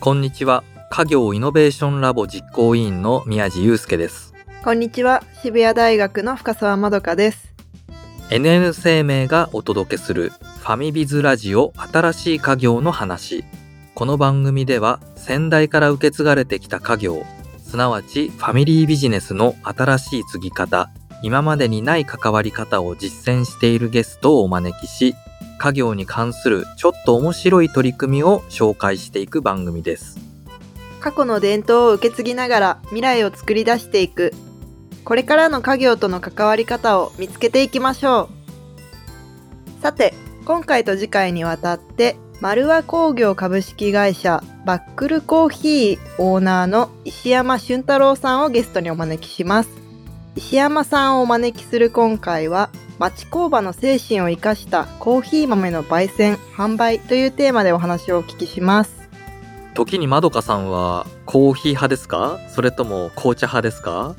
こんにちは。家業イノベーションラボ実行委員の宮地祐介です。こんにちは。渋谷大学の深澤まどかです。NN 生命がお届けするファミビズラジオ新しい家業の話。この番組では先代から受け継がれてきた家業、すなわちファミリービジネスの新しい継ぎ方、今までにない関わり方を実践しているゲストをお招きし、家業に関するちょっと面白い取り組みを紹介していく番組です。過去の伝統を受け継ぎながら未来を作り出していく。これからの家業との関わり方を見つけていきましょう。さて、今回と次回にわたって、丸和工業株式会社バックルコーヒーオーナーの石山俊太郎さんをゲストにお招きします。石山さんをお招きする今回は、町工場の精神を生かしたコーヒー豆の焙煎・販売というテーマでお話をお聞きします。時にまどかさんはコーヒー派ですか？それとも紅茶派ですか？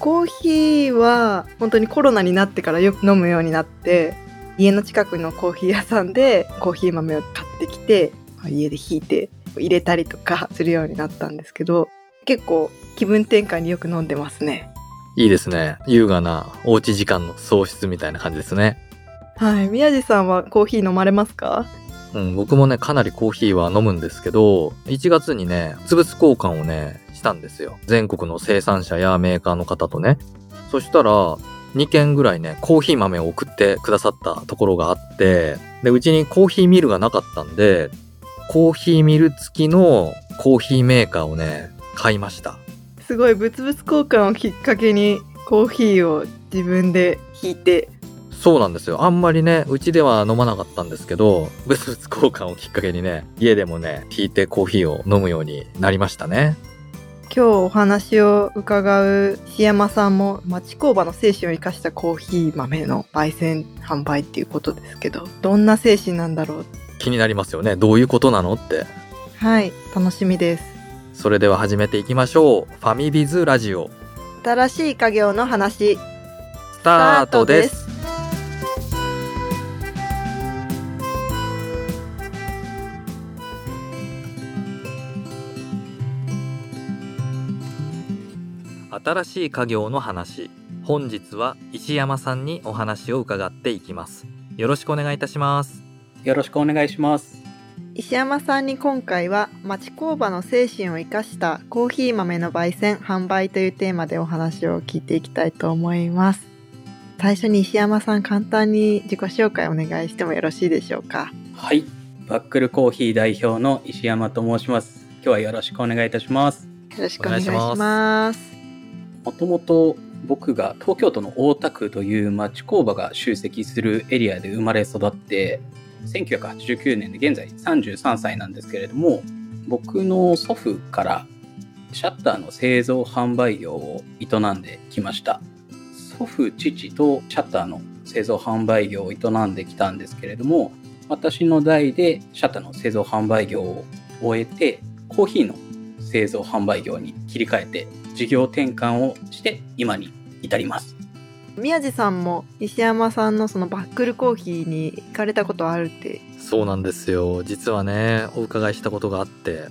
コーヒーは本当にコロナになってからよく飲むようになって家の近くのコーヒー屋さんで コーヒー豆を買ってきて家でひいて入れたりとかするようになったんですけど結構気分転換によく飲んでますねいいですね。優雅なおうち時間の喪失みたいな感じですね。はい宮地さんはコーヒー飲まれますか？うん、僕もね、かなりコーヒーは飲むんですけど、1月にね、物々交換をね、したんですよ。全国の生産者やメーカーの方とね。そしたら、2件ぐらいね、コーヒー豆を送ってくださったところがあって、で、うちにコーヒーミルがなかったんで、コーヒーミル付きのコーヒーメーカーをね、買いました。すごい物々交換をきっかけにコーヒーを自分でひいてそうなんですよ。あんまりね、うちでは飲まなかったんですけど、物々交換をきっかけにね、家でもね、引いてコーヒーを飲むようになりましたね。今日お話を伺う石山さんも町工場の精神を生かしたコーヒー豆の焙煎販売っていうことですけどどんな精神なんだろう？気になりますよね。どういうことなのって。はい楽しみですそれでは始めていきましょう。ファミビズラジオ、新しい家業の話スタートです。新しい家業の話。本日は石山さんにお話を伺っていきます。よろしくお願いいたします。よろしくお願いします。石山さんに今回は町工場の精神を生かしたコーヒー豆の焙煎販売というテーマでお話を聞いていきたいと思います最初に石山さん簡単に自己紹介お願いしてもよろしいでしょうか？はい。バックルコーヒー代表の石山と申します。今日はよろしくお願いいたします。よろしくお願いしお願いしますもともと僕が東京都の大田区という町工場が集積するエリアで生まれ育って、1989年で現在33歳なんですけれども、僕の祖父からシャッターの製造販売業を営んできました。祖父、父とシャッターの製造販売業を営んできたんですけれども、私の代でシャッターの製造販売業を終えて、コーヒーの製造販売業に切り替えて、事業転換をして今に至ります。宮地さんも石山さんのそのバックルコーヒーに行かれたことあるって。そうなんですよ。実はね、お伺いしたことがあって、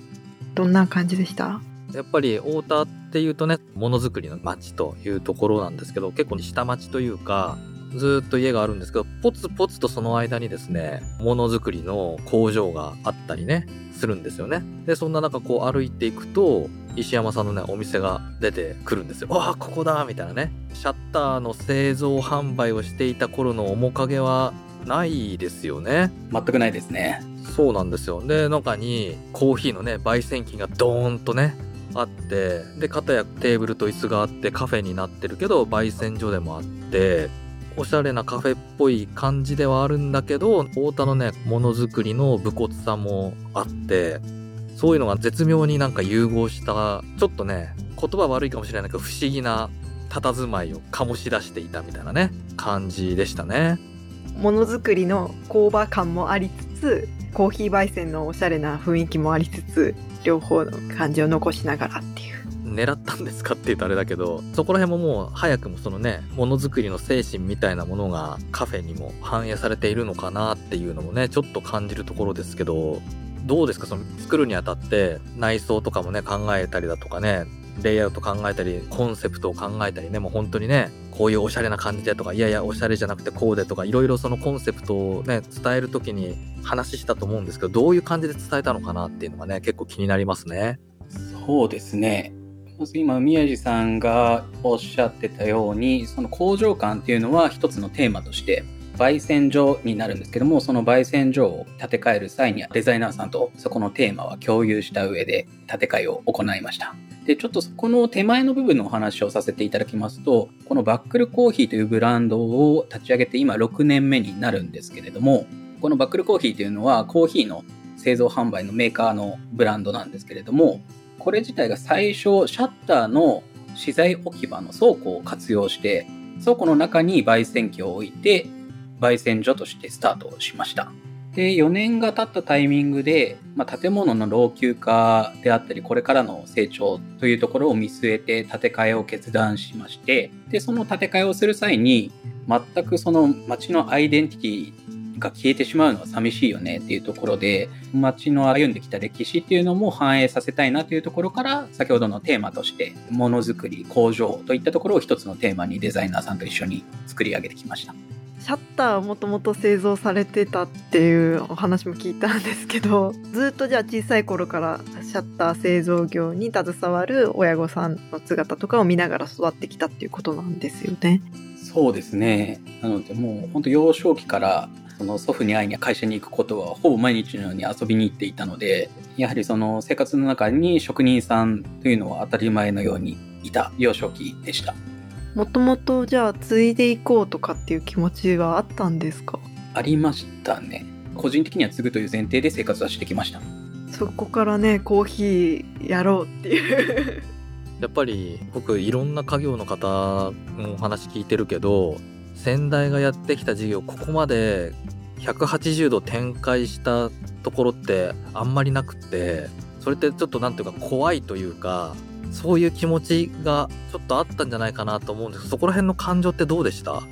どんな感じでした？やっぱり太田っていうとねものづくりの町というところなんですけど結構下町というかずーっと家があるんですけどポツポツとその間にですねものづくりの工場があったりねするんですよね。でそんな中こう歩いていくと石山さんのねお店が出てくるんですよわあここだみたいなねシャッターの製造販売をしていた頃の面影はないですよね全くないですね。そうなんですよ。で、中にコーヒーのね、焙煎機がドーンとね、あって、で、片やテーブルと椅子があってカフェになってるけど、焙煎所でもあって、おしゃれなカフェっぽい感じではあるんだけど、太田のね、ものづくりの武骨さもあって、そういうのが絶妙になんか融合した、ちょっとね、言葉悪いかもしれないけど、不思議な佇まいを醸し出していたみたいなね、感じでしたね。ものづくりの工場感もありつつコーヒー焙煎のおしゃれな雰囲気もありつつ両方の感じを残しながらっていう狙ったんですかって言うとあれだけどそこら辺ももう早くもそのねものづくりの精神みたいなものがカフェにも反映されているのかなっていうのもねちょっと感じるところですけどどうですか？その作るにあたって内装とかもね考えたりだとかねレイアウト考えたりコンセプトを考えたりねもう本当にねこういうおしゃれな感じでとかいやいやおしゃれじゃなくてこうでとかいろいろそのコンセプトをね伝える時に話したと思うんですけどどういう感じで伝えたのかなっていうのがね結構気になりますね。そうですねまず今宮地さんがおっしゃってたようにその工場感っていうのは一つのテーマとして焙煎所になるんですけどもその焙煎所を建て替える際にデザイナーさんとそこのテーマは共有した上で建て替えを行いました。でちょっとそこの手前の部分のお話をさせていただきますとこのバックルコーヒーというブランドを立ち上げて今6年目になるんですけれどもこのバックルコーヒーというのはコーヒーの製造販売のメーカーのブランドなんですけれどもこれ自体が最初シャッターの資材置き場の倉庫を活用して倉庫の中に焙煎機を置いて焙煎所としてスタートしましたで4年が経ったタイミングで、まあ、建物の老朽化であったりこれからの成長というところを見据えて建て替えを決断しましてでその建て替えをする際に全くその街のアイデンティティが消えてしまうのは寂しいよねっていうところで街の歩んできた歴史っていうのも反映させたいなというところから先ほどのテーマとしてものづくり工場といったところを一つのテーマにデザイナーさんと一緒に作り上げてきました。シャッターもともと製造されてたっていうお話も聞いたんですけどずっとじゃあ小さい頃からシャッター製造業に携わる親御さんの姿とかを見ながら育ってきたっていうことなんですよね。そうですねなのでもう本当幼少期からその祖父に会いに会社に行くことはほぼ毎日のように遊びに行っていたのでやはりその生活の中に職人さんというのは当たり前のようにいた幼少期でした。もともとじゃあ継いでいこうとかっていう気持ちはあったんですか？ありましたね。個人的には継ぐという前提で生活はしてきました。そこからねコーヒーやろうっていう。やっぱり僕いろんな家業の方のお話聞いてるけど先代がやってきた事業ここまで180度展開したところってあんまりなくってそれってちょっと何ていうか怖いというかそういう気持ちがちょっとあったんじゃないかなと思うんです。そこら辺の感情ってどうでした？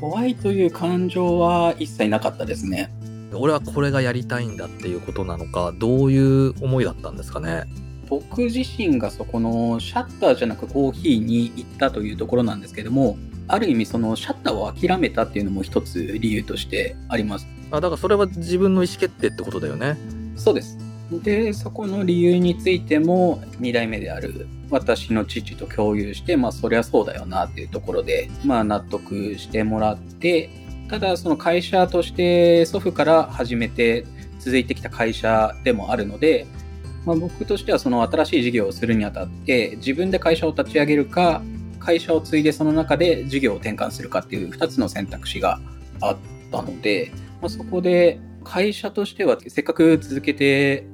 怖いという感情は一切なかったですね。俺はこれがやりたいんだっていうことなのかどういう思いだったんですかね？僕自身がそこのシャッターじゃなくコーヒーに行ったというところなんですけどもある意味そのシャッターを諦めたっていうのも一つ理由としてあります。あだからそれは自分の意思決定ってことだよね。そうですでそこの理由についても2代目である私の父と共有してまあそりゃそうだよなっていうところでまあ納得してもらってただその会社として祖父から始めて続いてきた会社でもあるので、まあ、僕としてはその新しい事業をするにあたって自分で会社を立ち上げるか会社を継いでその中で事業を転換するかっていう2つの選択肢があったので、まあ、そこで会社としてはせっかく続けて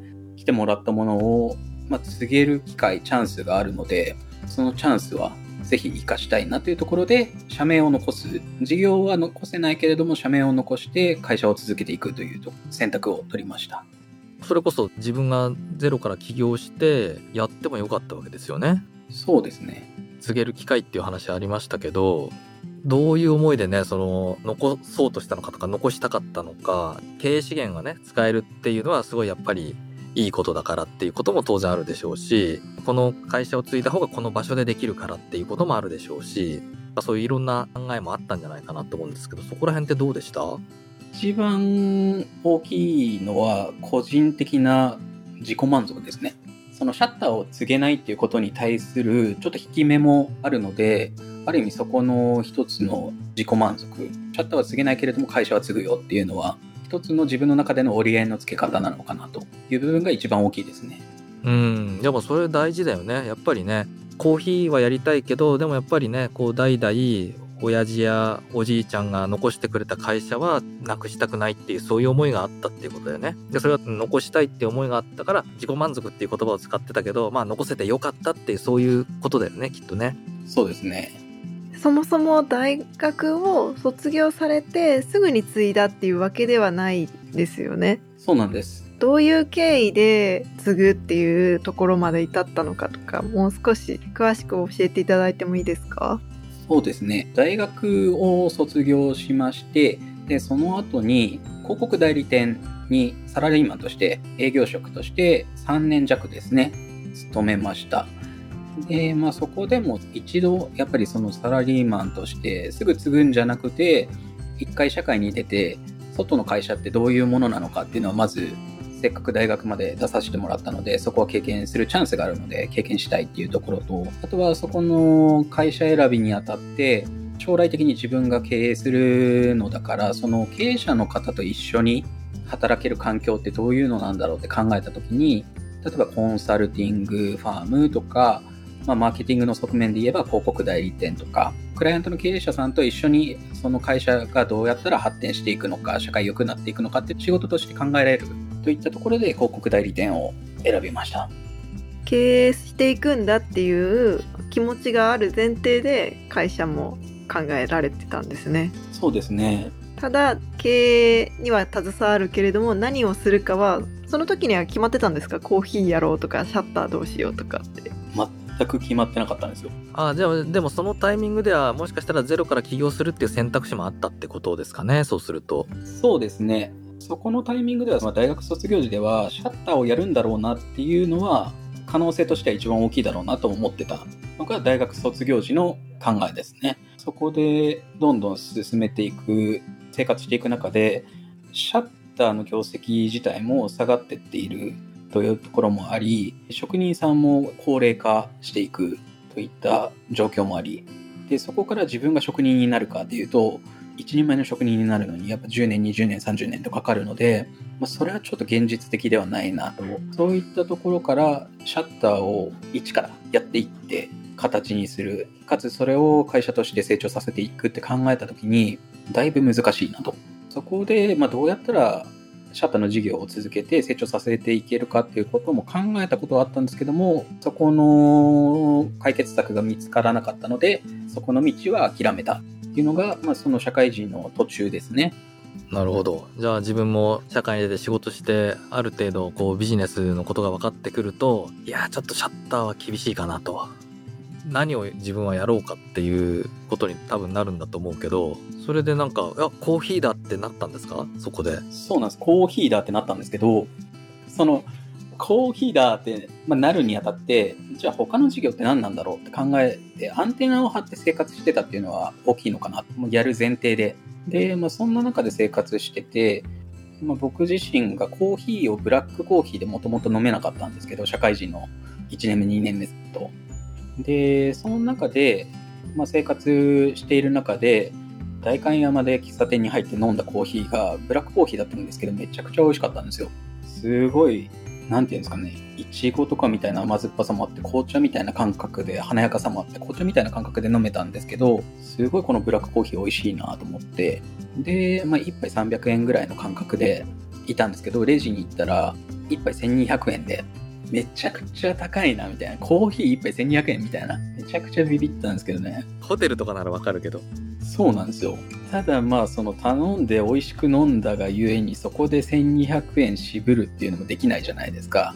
てもらったものを、まあ、告げる機会、チャンスがあるので、そのチャンスはぜひ活かしたいなというところで、社名を残す。事業は残せないけれども、社名を残して会社を続けていくという選択を取りました。それこそ自分がゼロから起業してやってもよかったわけですよね。そうですね。告げる機会っていう話ありましたけど、どういう思いでね、その、残そうとしたのかとか、残したかったのか、経営資源がね、使えるっていうのはすごいやっぱりいいことだからっていうことも当然あるでしょうし、この会社を継いだ方がこの場所でできるからっていうこともあるでしょうし、そういういろんな考えもあったんじゃないかなと思うんですけど、そこら辺ってどうでした？一番大きいのは個人的な自己満足ですね。そのシャッターを告げないっていうことに対するちょっと引き目もあるので、ある意味そこの一つの自己満足。シャッターは告げないけれども会社は継ぐよっていうのは一つの自分の中での折り合いのつけ方なのかなという部分が一番大きいですね。うん、でもそれ大事だよね。やっぱりね、コーヒーはやりたいけど、でもやっぱりね、こう代々親父やおじいちゃんが残してくれた会社はなくしたくないっていうそういう思いがあったっていうことだよね。で、それは残したいっていう思いがあったから自己満足っていう言葉を使ってたけど、まあ残せてよかったっていうそういうことだよね、きっとね。そうですね。そもそも大学を卒業されてすぐに継いだっていうわけではないですよね。そうなんです。どういう経緯で継ぐっていうところまで至ったのかとかもう少し詳しく教えていただいてもいいですか？そうですね大学を卒業しましてでその後に広告代理店にサラリーマンとして営業職として3年弱ですね、勤めました。で、まあそこでも一度やっぱりそのサラリーマンとしてすぐ継ぐんじゃなくて、一回社会に出て、外の会社ってどういうものなのかっていうのはまずせっかく大学まで出させてもらったので、そこは経験するチャンスがあるので、経験したいっていうところと、あとはそこの会社選びにあたって、将来的に自分が経営するのだから、その経営者の方と一緒に働ける環境ってどういうのなんだろうって考えたときに、例えばコンサルティングファームとか、まあ、マーケティングの側面で言えば広告代理店とか、クライアントの経営者さんと一緒にその会社がどうやったら発展していくのか、社会良くなっていくのかって仕事として考えられるといったところで広告代理店を選びました。経営していくんだっていう気持ちがある前提で会社も考えられてたんですね。そうですね。ただ経営には携わるけれども何をするかはその時には決まってたんですか？コーヒーやろうとかシャッターどうしようとかって。全く決まってなかったんですよ。ああ、じゃあ、でもそのタイミングでは、もしかしたらゼロから起業するっていう選択肢もあったってことですかね、そうすると。そうですね。そこのタイミングでは、まあ、大学卒業時では、シャッターをやるんだろうなっていうのは、可能性としては一番大きいだろうなと思ってたのが大学卒業時の考えですね。そこでどんどん進めていく、生活していく中で、シャッターの業績自体も下がってっているというところもあり、職人さんも高齢化していくといった状況もあり、で、そこから自分が職人になるかっていうと、一人前の職人になるのにやっぱ10年、20年、30年とかかるので、まあ、それはちょっと現実的ではないなと。そういったところからシャッターを一からやっていって形にする。かつそれを会社として成長させていくって考えた時に、だいぶ難しいなと。そこで、まあ、どうやったらシャッターの事業を続けて成長させていけるかっていうことも考えたことはあったんですけども、そこの解決策が見つからなかったので、そこの道は諦めたっていうのが、まあ、その社会人の途中ですね。なるほど。じゃあ自分も社会に出て仕事して、ある程度こうビジネスのことが分かってくると、いや、ちょっとシャッターは厳しいかなと。何を自分はやろうかっていうことに多分なるんだと思うけど、それでなんか、いや、コーヒーだってなったんですか？そこで。そうなんです。コーヒーだってなったんですけど、その、コーヒーだって、まあ、なるにあたって、じゃあ他の事業って何なんだろうって考えて、アンテナを張って生活してたっていうのは大きいのかな。もうやる前提で。で、まあ、そんな中で生活してて、まあ、僕自身がコーヒーをブラックコーヒーでもともと飲めなかったんですけど、社会人の1年目、2年目と。で、その中で、まあ、生活している中で、代官山で喫茶店に入って飲んだコーヒーがブラックコーヒーだったんですけど、めちゃくちゃ美味しかったんですよ。すごい、なんていうんですかね、いちごとかみたいな甘酸っぱさもあって、紅茶みたいな感覚で、華やかさもあって、紅茶みたいな感覚で飲めたんですけど、すごいこのブラックコーヒー美味しいなと思って、で、まあ、1杯300円ぐらいの感覚でいたんですけど、レジに行ったら、1杯1200円で、めちゃくちゃ高いなみたいな。コーヒー1杯1200円みたいな。めちゃくちゃビビったんですけどね。ホテルとかならわかるけど。そうなんですよ。ただまあその頼んで美味しく飲んだがゆえにそこで1200円渋るっていうのもできないじゃないですか。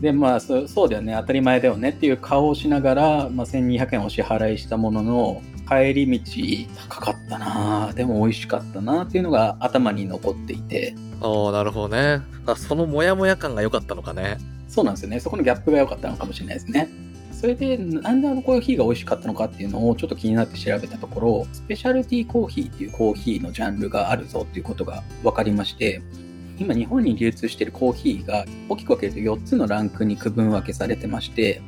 でまあそそうだよね当たり前だよねっていう顔をしながら、まあ、1200円お支払いしたものの帰り道高かったなでも美味しかったなっていうのが頭に残っていてああなるほどねそのモヤモヤ感が良かったのかねそうなんですよね。そこのギャップが良かったのかもしれないですね。それで、なんであのコーヒーが美味しかったのかっていうのをちょっと気になって調べたところ、スペシャルティーコーヒーっていうコーヒーのジャンルがあるぞっていうことが分かりまして、今日本に流通しているコーヒーが大きく分けると4つのランクに区分分けされてまして、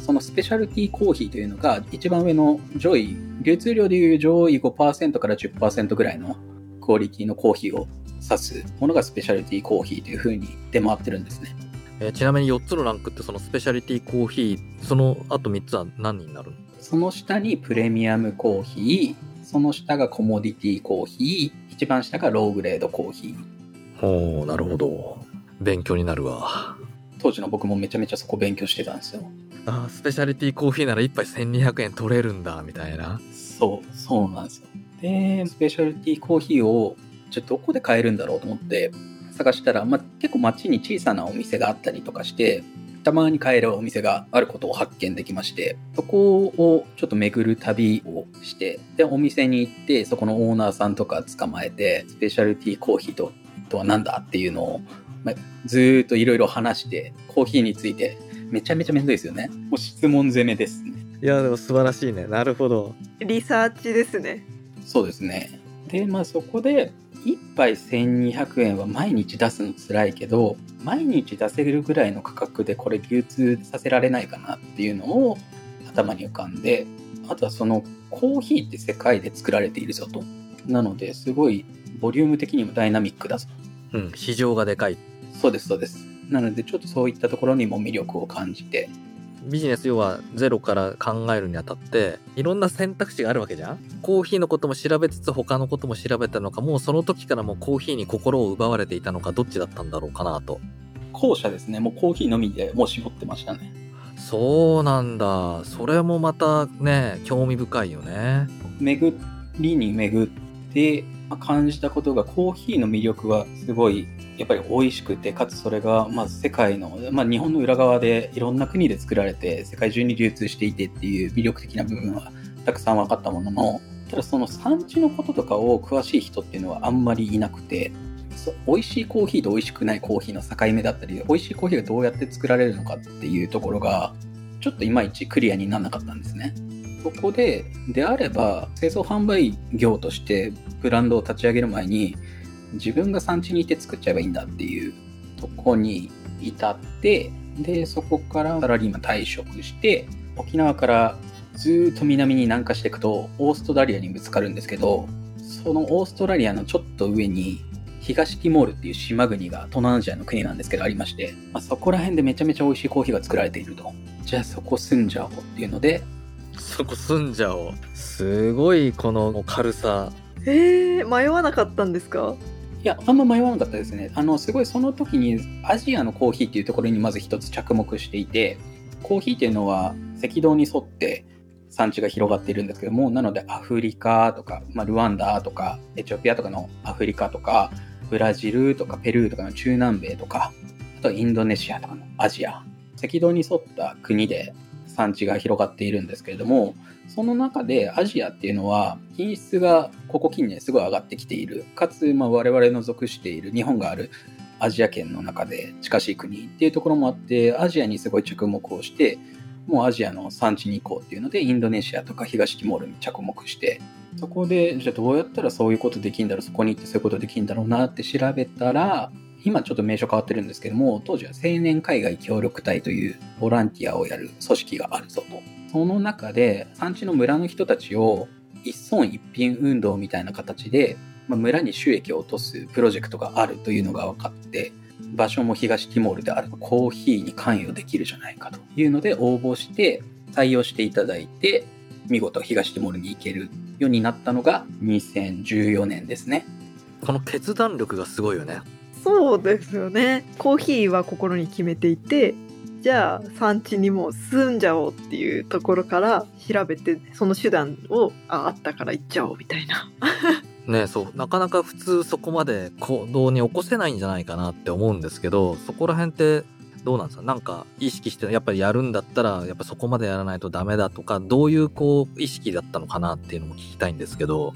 そのスペシャルティーコーヒーというのが一番上の上位、流通量でいう上位5%から10%ぐらいのクオリティのコーヒーを指すものがスペシャルティーコーヒーというふうに出回ってるんですね。えー、ちなみに4つのランクってそのスペシャリティコーヒー、その後3つは何になるその下にプレミアムコーヒー、その下がコモディティコーヒー、一番下がローグレードコーヒー。ほう、なるほど。勉強になるわ。当時の僕もめちゃめちゃそこ勉強してたんですよ。ああ、スペシャリティコーヒーなら1杯1200円取れるんだ、みたいな。そう、そうなんですよ。で、スペシャルティコーヒーを、じゃどこで買えるんだろうと思って、探したら、まあ、結構街に小さなお店があったりとかして、たまに買えるお店があることを発見できまして、そこをちょっと巡る旅をして、で、お店に行って、そこのオーナーさんとか捕まえて、スペシャルティーコーヒーととは何だっていうのを、まあ、ずーっといろいろ話して、コーヒーについてめちゃめちゃめんどいですよね。もう質問攻めですね。いやでも素晴らしいねなるほどリサーチですね。そうですね。で、まあそこで、1杯1200円は毎日出すの辛いけど、毎日出せるぐらいの価格でこれ流通させられないかなっていうのを頭に浮かんで、あとはそのコーヒーって世界で作られているぞと。なので、すごいボリューム的にもダイナミックだぞ。うん市場がでかいそうです、そうです。なので、ちょっとそういったところにも魅力を感じて、ビジネス要はゼロから考えるにあたっていろんな選択肢があるわけじゃん。コーヒーのことも調べつつ他のことも調べたのかもうその時からもうコーヒーに心を奪われていたのかどっちだったんだろうかなと。後者ですね、もうコーヒーのみでもう絞ってましたね。そうなんだ。それもまたね興味深いよね。巡りに巡ってまあ感じたことがコーヒーの魅力はすごいやっぱり美味しくてかつそれがま世界の、まあ、日本の裏側でいろんな国で作られて世界中に流通していてっていう魅力的な部分はたくさん分かったもののただその産地のこととかを詳しい人っていうのはあんまりいなくてそ美味しいコーヒーと美味しくないコーヒーの境目だったり美味しいコーヒーがどうやって作られるのかっていうところがちょっといまいちクリアにならなかったんですね。そこで、であれば、製造販売業としてブランドを立ち上げる前に、自分が産地にいて作っちゃえばいいんだっていうとこに至って、で、そこからサラリーマン退職して、沖縄からずーっと南に南下していくと、オーストラリアにぶつかるんですけど、そのオーストラリアのちょっと上に、東ティモールっていう島国が東南アジアの国なんですけどありまして、まあ、そこら辺でめちゃめちゃ美味しいコーヒーが作られていると。じゃあそこ住んじゃおうっていうので、そこ住んじゃおう。すごいこの軽さ。えー、迷わなかったんですか？いや、あんま迷わなかったですね。あの、すごいその時にアジアのコーヒーっていうところにまず一つ着目していて、コーヒーっていうのは赤道に沿って産地が広がっているんですけども、なのでアフリカとか、まあ、ルワンダとか、エチオピアとかのアフリカとか、ブラジルとかペルーとかの中南米とか、あとインドネシアとかのアジア、赤道に沿った国で産地が広がっているんですけれども、その中でアジアっていうのは品質がここ近年すごい上がってきている。かつ、まあ、我々の属している日本があるアジア圏の中で近しい国っていうところもあって、アジアにすごい着目をして、もうアジアの産地に行こうっていうので、インドネシアとか東ティモールに着目して、そこで、じゃあどうやったらそういうことできるんだろう、そこに行ってそういうことできるんだろうなって調べたら、今ちょっと名称変わってるんですけども、当時は青年海外協力隊というボランティアをやる組織があるぞと。その中で産地の村の人たちを一村一品運動みたいな形で、まあ、村に収益を落とすプロジェクトがあるというのが分かって、場所も東ティモールであるコーヒーに関与できるじゃないかというので応募して採用していただいて、見事東ティモールに行けるようになったのが2014年ですね。この決断力がすごいよねそうですよね。コーヒーは心に決めていてじゃあ産地にもう住んじゃおうっていうところから調べてその手段をああったから行っちゃおうみたいな。ねそう。なかなか普通そこまで行動に起こせないんじゃないかなって思うんですけどそこら辺ってどうなんですか？なんか意識してやっぱりやるんだったらやっぱそこまでやらないとダメだとかどういうこう意識だったのかなっていうのも聞きたいんですけど。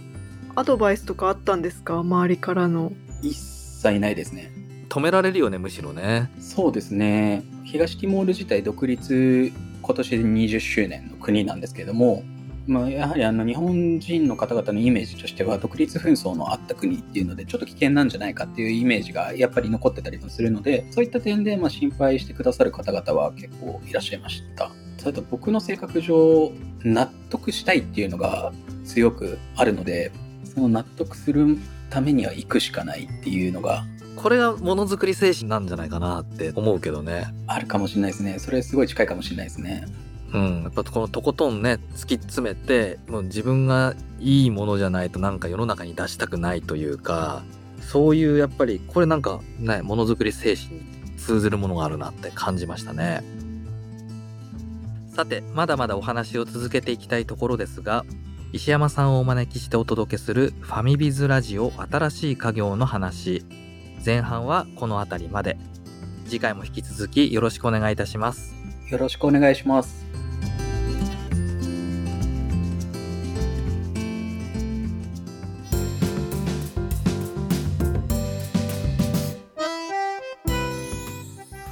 アドバイスとかあったんですか？周りからの。一切ないですね。止められるよねむしろねそうですね。東ティモール自体独立今年で20周年の国なんですけども、まあ、やはりあの日本人の方々のイメージとしては独立紛争のあった国っていうのでちょっと危険なんじゃないかっていうイメージがやっぱり残ってたりもするのでそういった点でまあ心配してくださる方々は結構いらっしゃいました。ただ僕の性格上納得したいっていうのが強くあるのでその納得するためには行くしかないっていうのがこれがものづくり精神なんじゃないかなって思うけどねあるかもしれないですね。それすごい近いかもしれないですね。うん、やっぱこのとことんね突き詰めてもう自分がいいものじゃないとなんか世の中に出したくないというかそういうやっぱりこれなんかねものづくり精神に通ずるものがあるなって感じましたねさてまだまだお話を続けていきたいところですが石山さんをお招きしてお届けするファミビズラジオ新しい家業の話。前半はこの辺りまで。次回も引き続きよろしくお願いいたします。よろしくお願いします。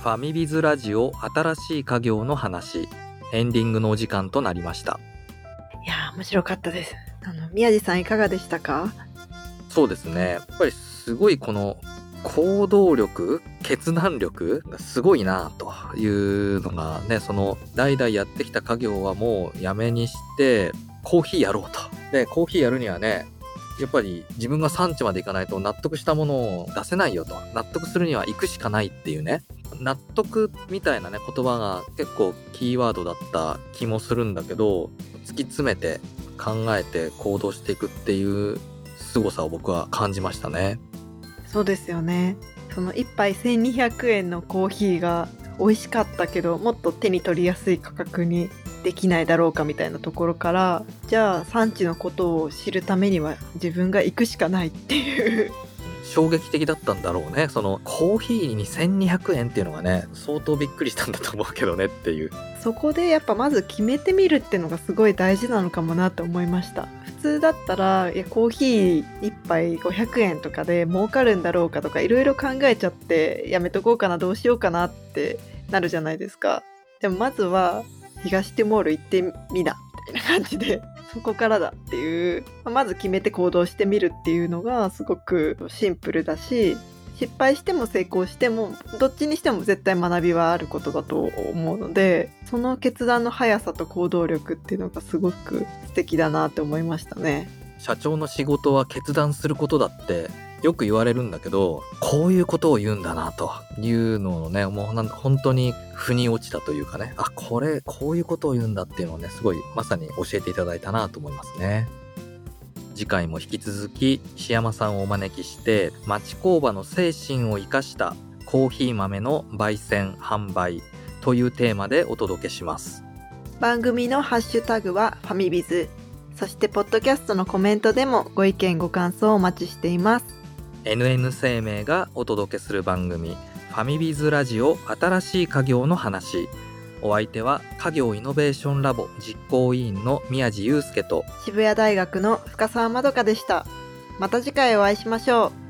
ファミビズラジオ新しい家業の話。エンディングのお時間となりました面白かったです。あの宮地さんいかがでしたか？そうですね。やっぱりすごいこの行動力決断力がすごいなというのがねその代々やってきた家業はもうやめにしてコーヒーやろうと。でコーヒーやるにはねやっぱり自分が産地まで行かないと納得したものを出せないよと。納得するには行くしかないっていうね。納得みたいなね言葉が結構キーワードだった気もするんだけど突き詰めて考えて行動していくっていう凄さを僕は感じましたね。そうですよね。その1杯1200円のコーヒーが美味しかったけどもっと手に取りやすい価格にできないだろうかみたいなところからじゃあ産地のことを知るためには自分が行くしかないっていう衝撃的だったんだろうね。そのコーヒーに1200円っていうのがね相当びっくりしたんだと思うけどねっていう。そこでやっぱまず決めてみるってのがすごい大事なのかもなって思いました。普通だったらいやコーヒー1杯500円とかで儲かるんだろうかとかいろいろ考えちゃってやめとこうかなどうしようかなってなるじゃないですか。でもまずは東ティモール行ってみなみたいな感じでそこからだっていうまず決めて行動してみるっていうのがすごくシンプルだし失敗しても成功してもどっちにしても絶対学びはあることだと思うのでその決断の速さと行動力っていうのがすごく素敵だなって思いましたね。社長の仕事は決断することだってよく言われるんだけどこういうことを言うんだなと。いうのをねもうなん本当に腑に落ちたというかね。あこれこういうことを言うんだっていうのをねすごいまさに教えていただいたなと思いますね。次回も引き続き石山さんをお招きして町工場の精神を生かしたコーヒー豆の焙煎販売というテーマでお届けします。番組のハッシュタグはファミビズ。そしてポッドキャストのコメントでもご意見ご感想をお待ちしています。NN 生命がお届けする番組ファミビズラジオ新しい家業の話。お相手は家業イノベーションラボ実行委員の宮地祐介と渋谷大学の深澤まどかでした。また次回お会いしましょう。